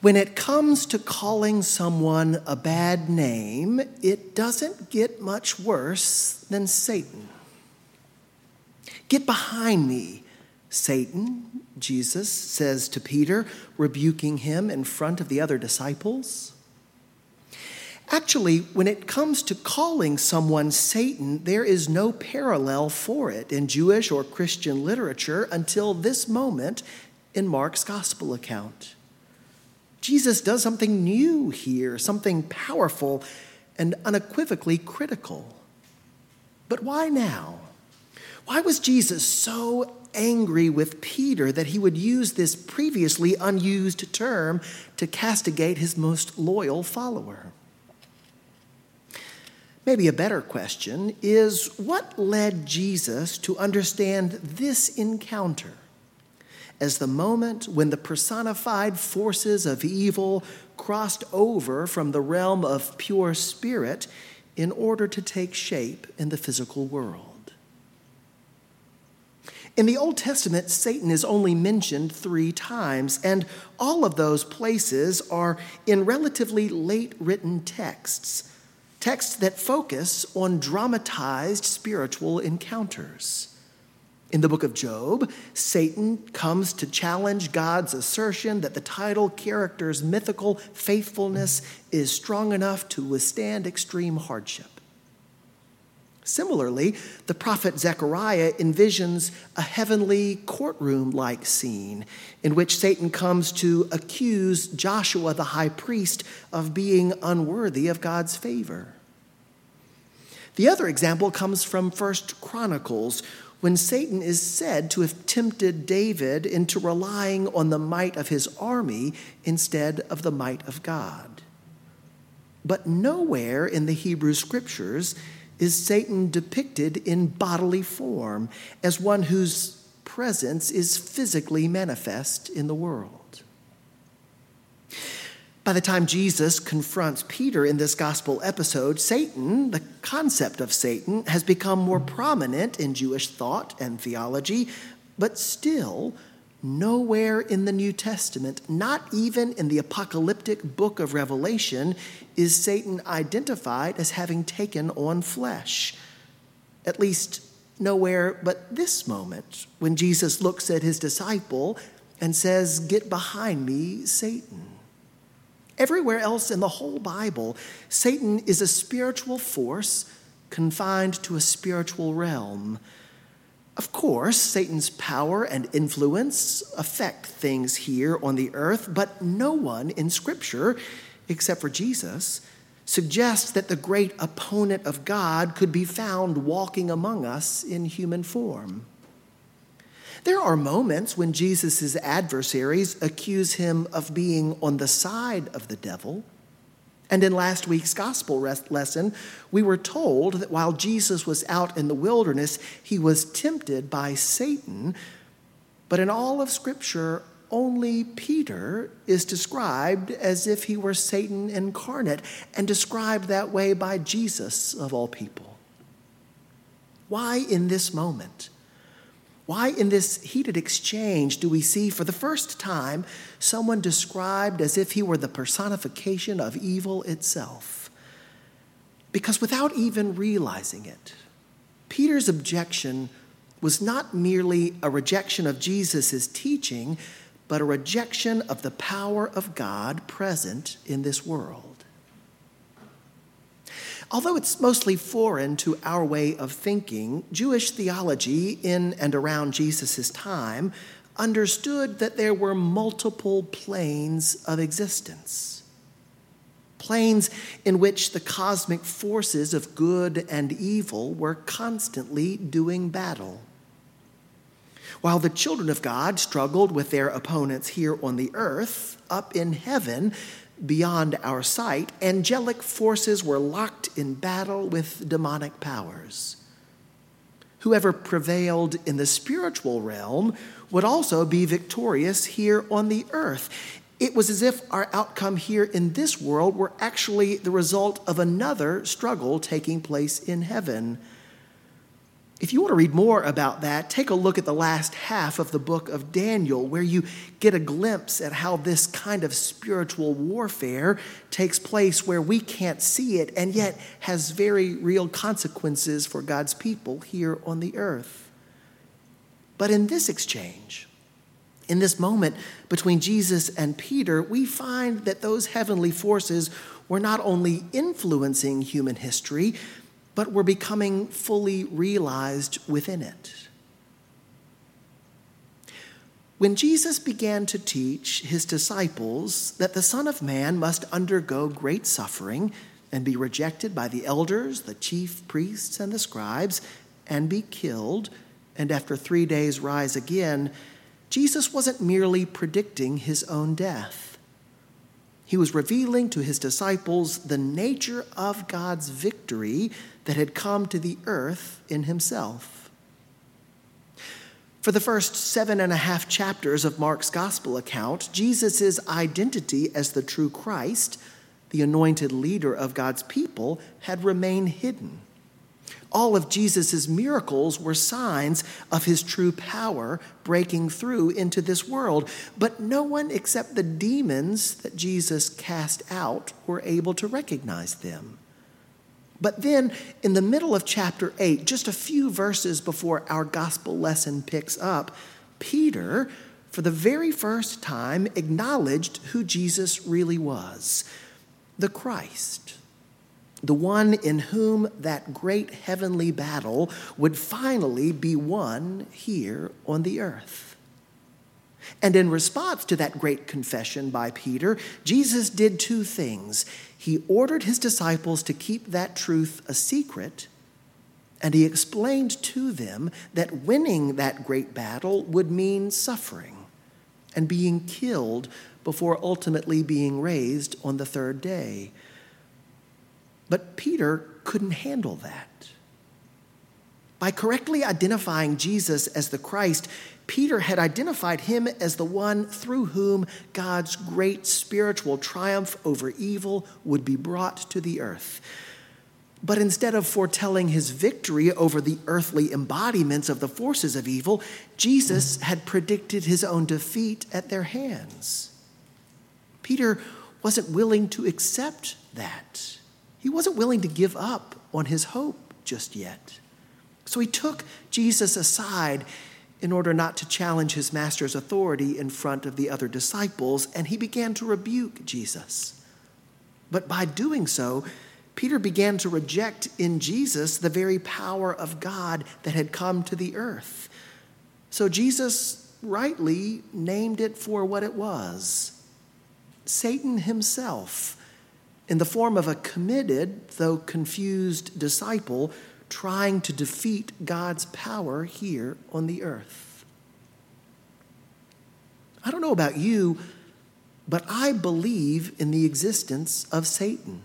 When it comes to calling someone a bad name, it doesn't get much worse than Satan. Get behind me, Satan, Jesus says to Peter, rebuking him in front of the other disciples. Actually, when it comes to calling someone Satan, there is no parallel for it in Jewish or Christian literature until this moment in Mark's gospel account. Jesus does something new here, something powerful and unequivocally critical. But why now? Why was Jesus so angry with Peter that he would use this previously unused term to castigate his most loyal follower? Maybe a better question is what led Jesus to understand this encounter as the moment when the personified forces of evil crossed over from the realm of pure spirit in order to take shape in the physical world? In the Old Testament, Satan is only mentioned three times, and all of those places are in relatively late written texts texts that focus on dramatized spiritual encounters. In the book of Job, Satan comes to challenge God's assertion that the title character's mythical faithfulness is strong enough to withstand extreme hardship. Similarly, the prophet Zechariah envisions a heavenly courtroom like scene in which Satan comes to accuse Joshua the high priest of being unworthy of God's favor. The other example comes from First Chronicles when Satan is said to have tempted David into relying on the might of his army instead of the might of God. But nowhere in the Hebrew scriptures is Satan depicted in bodily form as one whose presence is physically manifest in the world. By the time Jesus confronts Peter in this gospel episode, Satan, the concept of Satan, has become more prominent in Jewish thought and theology, but still, nowhere in the New Testament, not even in the apocalyptic book of Revelation, is Satan identified as having taken on flesh. At least nowhere but this moment, when Jesus looks at his disciple and says, Get behind me, Satan. Everywhere else in the whole Bible, Satan is a spiritual force confined to a spiritual realm. Of course, Satan's power and influence affect things here on the earth, but no one in Scripture except for Jesus, suggests that the great opponent of God could be found walking among us in human form. There are moments when Jesus' adversaries accuse him of being on the side of the devil. And in last week's gospel lesson, we were told that while Jesus was out in the wilderness, he was tempted by Satan. But in all of Scripture, only Peter is described as if he were Satan incarnate and described that way by Jesus, of all people. Why in this moment? Why in this heated exchange do we see for the first time someone described as if he were the personification of evil itself? Because without even realizing it, Peter's objection was not merely a rejection of Jesus' teaching, but a rejection of the power of God present in this world. Although it's mostly foreign to our way of thinking, Jewish theology in and around Jesus' time understood that there were multiple planes of existence. Planes in which the cosmic forces of good and evil were constantly doing battle. While the children of God struggled with their opponents here on the earth, up in heaven, beyond our sight, angelic forces were locked in battle with demonic powers. Whoever prevailed in the spiritual realm would also be victorious here on the earth. It was as if our outcome here in this world were actually the result of another struggle taking place in heaven If you want to read more about that, take a look at the last half of the book of Daniel, where you get a glimpse at how this kind of spiritual warfare takes place where we can't see it and yet has very real consequences for God's people here on the earth. But in this exchange, in this moment between Jesus and Peter, we find that those heavenly forces were not only influencing human history, but were becoming fully realized within it. When Jesus began to teach his disciples that the Son of Man must undergo great suffering and be rejected by the elders, the chief priests, and the scribes, and be killed, and after three days rise again, Jesus wasn't merely predicting his own death. He was revealing to his disciples the nature of God's victory that had come to the earth in himself. For the first seven and a half chapters of Mark's gospel account, Jesus' identity as the true Christ, the anointed leader of God's people, had remained hidden. All of Jesus' miracles were signs of his true power breaking through into this world. But no one except the demons that Jesus cast out were able to recognize them. But then, in the middle of chapter 8, just a few verses before our gospel lesson picks up, Peter, for the very first time, acknowledged who Jesus really was the Christ the one in whom that great heavenly battle would finally be won here on the earth. And in response to that great confession by Peter, Jesus did two things. He ordered his disciples to keep that truth a secret, and he explained to them that winning that great battle would mean suffering and being killed before ultimately being raised on the third day. But Peter couldn't handle that. By correctly identifying Jesus as the Christ, Peter had identified him as the one through whom God's great spiritual triumph over evil would be brought to the earth. But instead of foretelling his victory over the earthly embodiments of the forces of evil, Jesus had predicted his own defeat at their hands. Peter wasn't willing to accept that. He wasn't willing to give up on his hope just yet. So he took Jesus aside in order not to challenge his master's authority in front of the other disciples, and he began to rebuke Jesus. But by doing so, Peter began to reject in Jesus the very power of God that had come to the earth. So Jesus rightly named it for what it was Satan himself in the form of a committed, though confused disciple trying to defeat God's power here on the earth. I don't know about you, but I believe in the existence of Satan.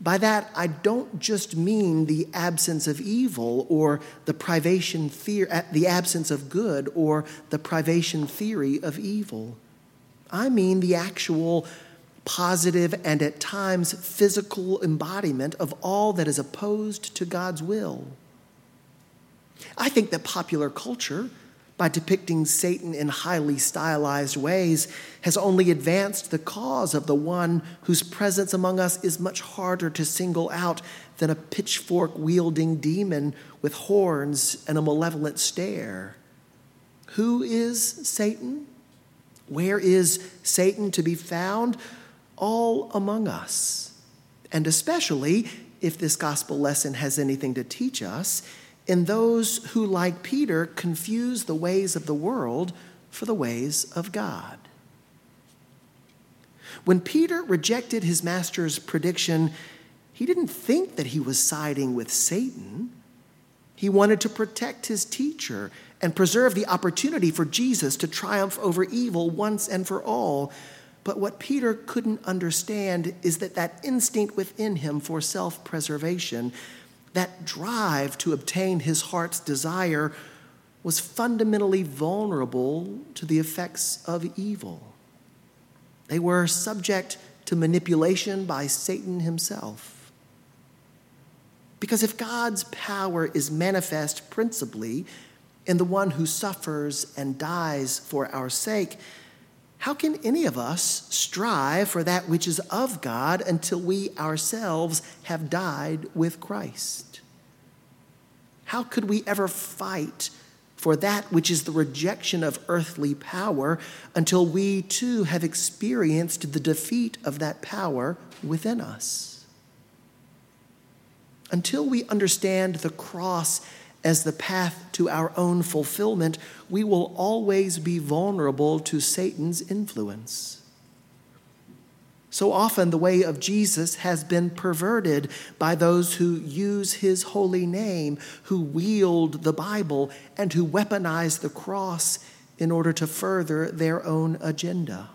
By that, I don't just mean the absence of evil or the privation theory, uh, the absence of good or the privation theory of evil. I mean the actual positive, and at times physical embodiment of all that is opposed to God's will. I think that popular culture, by depicting Satan in highly stylized ways, has only advanced the cause of the one whose presence among us is much harder to single out than a pitchfork wielding demon with horns and a malevolent stare. Who is Satan? Where is Satan to be found? All among us. And especially, if this gospel lesson has anything to teach us, in those who, like Peter, confuse the ways of the world for the ways of God. When Peter rejected his master's prediction, he didn't think that he was siding with Satan. He wanted to protect his teacher and preserve the opportunity for Jesus to triumph over evil once and for all. But what Peter couldn't understand is that that instinct within him for self preservation, that drive to obtain his heart's desire, was fundamentally vulnerable to the effects of evil. They were subject to manipulation by Satan himself. Because if God's power is manifest principally in the one who suffers and dies for our sake, how can any of us strive for that which is of God until we ourselves have died with Christ? How could we ever fight for that which is the rejection of earthly power until we too have experienced the defeat of that power within us? Until we understand the cross as the path to our own fulfillment, we will always be vulnerable to Satan's influence. So often, the way of Jesus has been perverted by those who use his holy name, who wield the Bible, and who weaponize the cross in order to further their own agenda.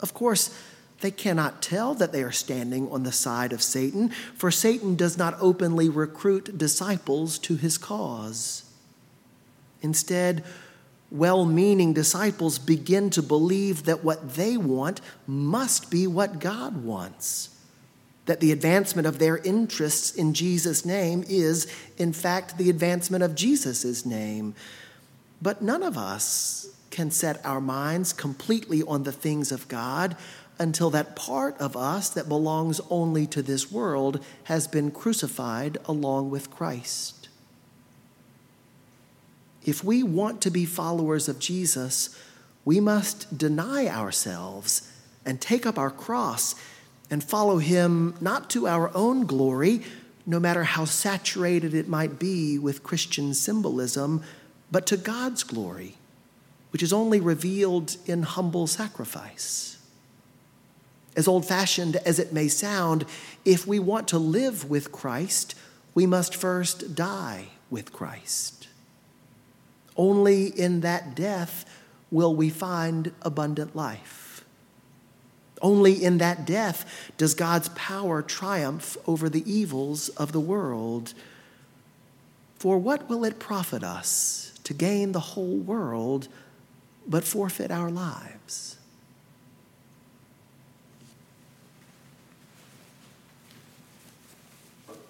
Of course, they cannot tell that they are standing on the side of Satan, for Satan does not openly recruit disciples to his cause. Instead, well meaning disciples begin to believe that what they want must be what God wants. That the advancement of their interests in Jesus' name is, in fact, the advancement of Jesus' name. But none of us can set our minds completely on the things of God until that part of us that belongs only to this world has been crucified along with Christ. If we want to be followers of Jesus, we must deny ourselves and take up our cross and follow him not to our own glory, no matter how saturated it might be with Christian symbolism, but to God's glory, which is only revealed in humble sacrifice. As old fashioned as it may sound, if we want to live with Christ, we must first die with Christ. Only in that death will we find abundant life. Only in that death does God's power triumph over the evils of the world. For what will it profit us to gain the whole world but forfeit our lives?